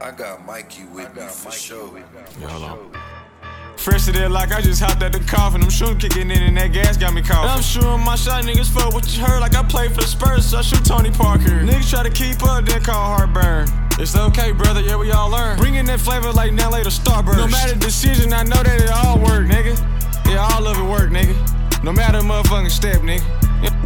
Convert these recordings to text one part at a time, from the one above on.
I got Mikey with me for sure. Yeah, hold on. Fresh to there like I just hopped out the coffin. I'm shooting, kicking in, and that gas got me coughing. I'm shooting my shot, niggas fuck what you heard. Like I play for the Spurs, so I shoot Tony Parker. Niggas try to keep up, then call heartburn. It's okay, brother, yeah, we all learn. Bringing that flavor like now later Starburst. No matter decision, I know that it all work, nigga. Yeah, all of it work, nigga. No matter motherfucking step, nigga.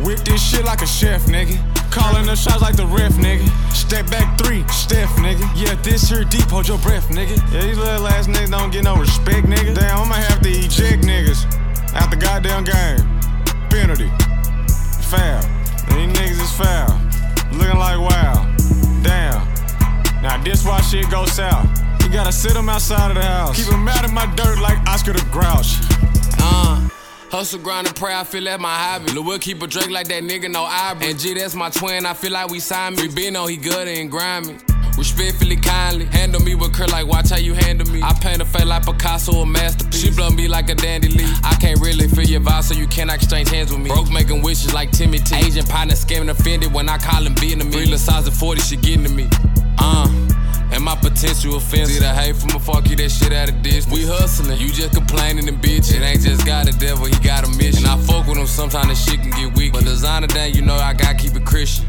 Whip this shit like a chef, nigga. Calling the shots like the ref, nigga. Step back three, Steph, nigga. Yeah, this here deep, hold your breath, nigga. Yeah, these little ass niggas don't get no respect, nigga. Damn, I'ma have to eject niggas out the goddamn game. Penalty. Foul. These niggas is foul. Looking like wow. Damn. Now this why shit go south. You gotta sit them outside of the house. Keep them out of my dirt like Oscar the Grouch. Uh, hustle, grind, and pray, I feel that's my hobby. Lil' Will keep a drink like that nigga, no ivory. And G, that's my twin, I feel like we signed me. Free Bino, he good and grimy. Respectfully, kindly. Handle me with curt like watch how you handle me. I paint a face like Picasso, a masterpiece. She blow me like a dandy. I can't really feel your vibe, so you cannot exchange hands with me. Broke making wishes like Timmy Timothy. Asian partner scamming offended when I call him Vietnamese. Real size of 40, she getting to me. Uh. And my potential offense. See the hate from a fuck you that shit out of this. We hustling, you just complaining and bitch. It ain't just got a devil, he got a mission. And I fuck with him, sometimes the shit can get weak. But designer day, you know I gotta keep it Christian.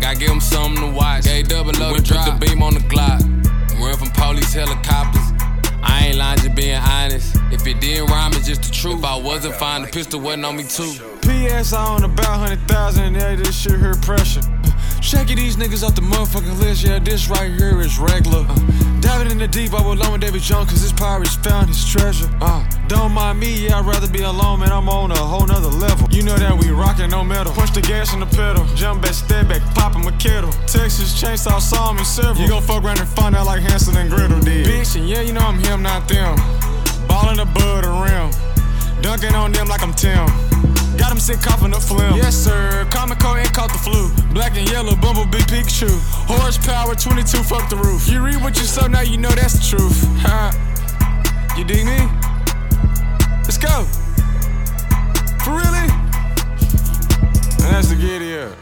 Gotta give him something to watch. Gay double low to drop the beam on the Glock. Run from police helicopters. I ain't lying, just being honest. If it didn't rhyme, it's just the truth. If I wasn't fine, the pistol wasn't on me too. PS I own about 100,000, yeah, this shit here pressure. These niggas off the motherfucking list, yeah, this right here is regular. Uh, diving in the deep, I will with Davy Jones, cause his pirates found his treasure. Uh, don't mind me, yeah, I'd rather be alone, man, I'm on a whole nother level. You know that we rockin' no metal. Punch the gas in the pedal, jump back, step back, poppin' my kettle. Texas chainsaw saw me several. You gon' fuck around and find out like Hansel and Gretel did. Bitch, and yeah, you know I'm him, not them. Ballin' above the rim, dunking on them like I'm Tim. Got him sick coughing the phlegm. Yes, sir. Comico ain't caught the flu. Black and yellow, Bumblebee Pikachu. Horsepower 22, fuck the roof. You read what you saw, now you know that's the truth. You dig me? Let's go. For really? Eh? And that's the giddy up.